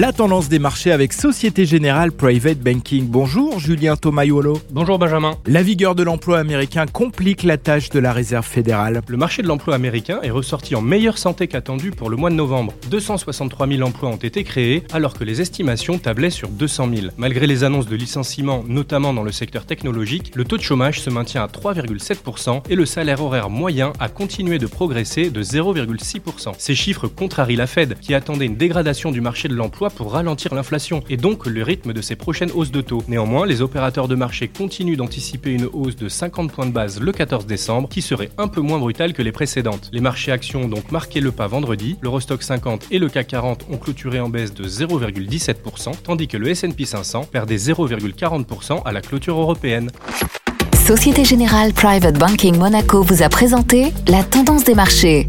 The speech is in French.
La tendance des marchés avec Société Générale Private Banking. Bonjour Julien Tomayolo. Bonjour Benjamin. La vigueur de l'emploi américain complique la tâche de la Réserve fédérale. Le marché de l'emploi américain est ressorti en meilleure santé qu'attendu pour le mois de novembre. 263 000 emplois ont été créés alors que les estimations tablaient sur 200 000. Malgré les annonces de licenciements, notamment dans le secteur technologique, le taux de chômage se maintient à 3,7% et le salaire horaire moyen a continué de progresser de 0,6%. Ces chiffres contrarient la Fed qui attendait une dégradation du marché de l'emploi pour ralentir l'inflation et donc le rythme de ses prochaines hausses de taux. Néanmoins, les opérateurs de marché continuent d'anticiper une hausse de 50 points de base le 14 décembre qui serait un peu moins brutale que les précédentes. Les marchés actions ont donc marqué le pas vendredi. L'Eurostock 50 et le CAC 40 ont clôturé en baisse de 0,17%, tandis que le S&P 500 perdait 0,40% à la clôture européenne. Société Générale Private Banking Monaco vous a présenté la tendance des marchés.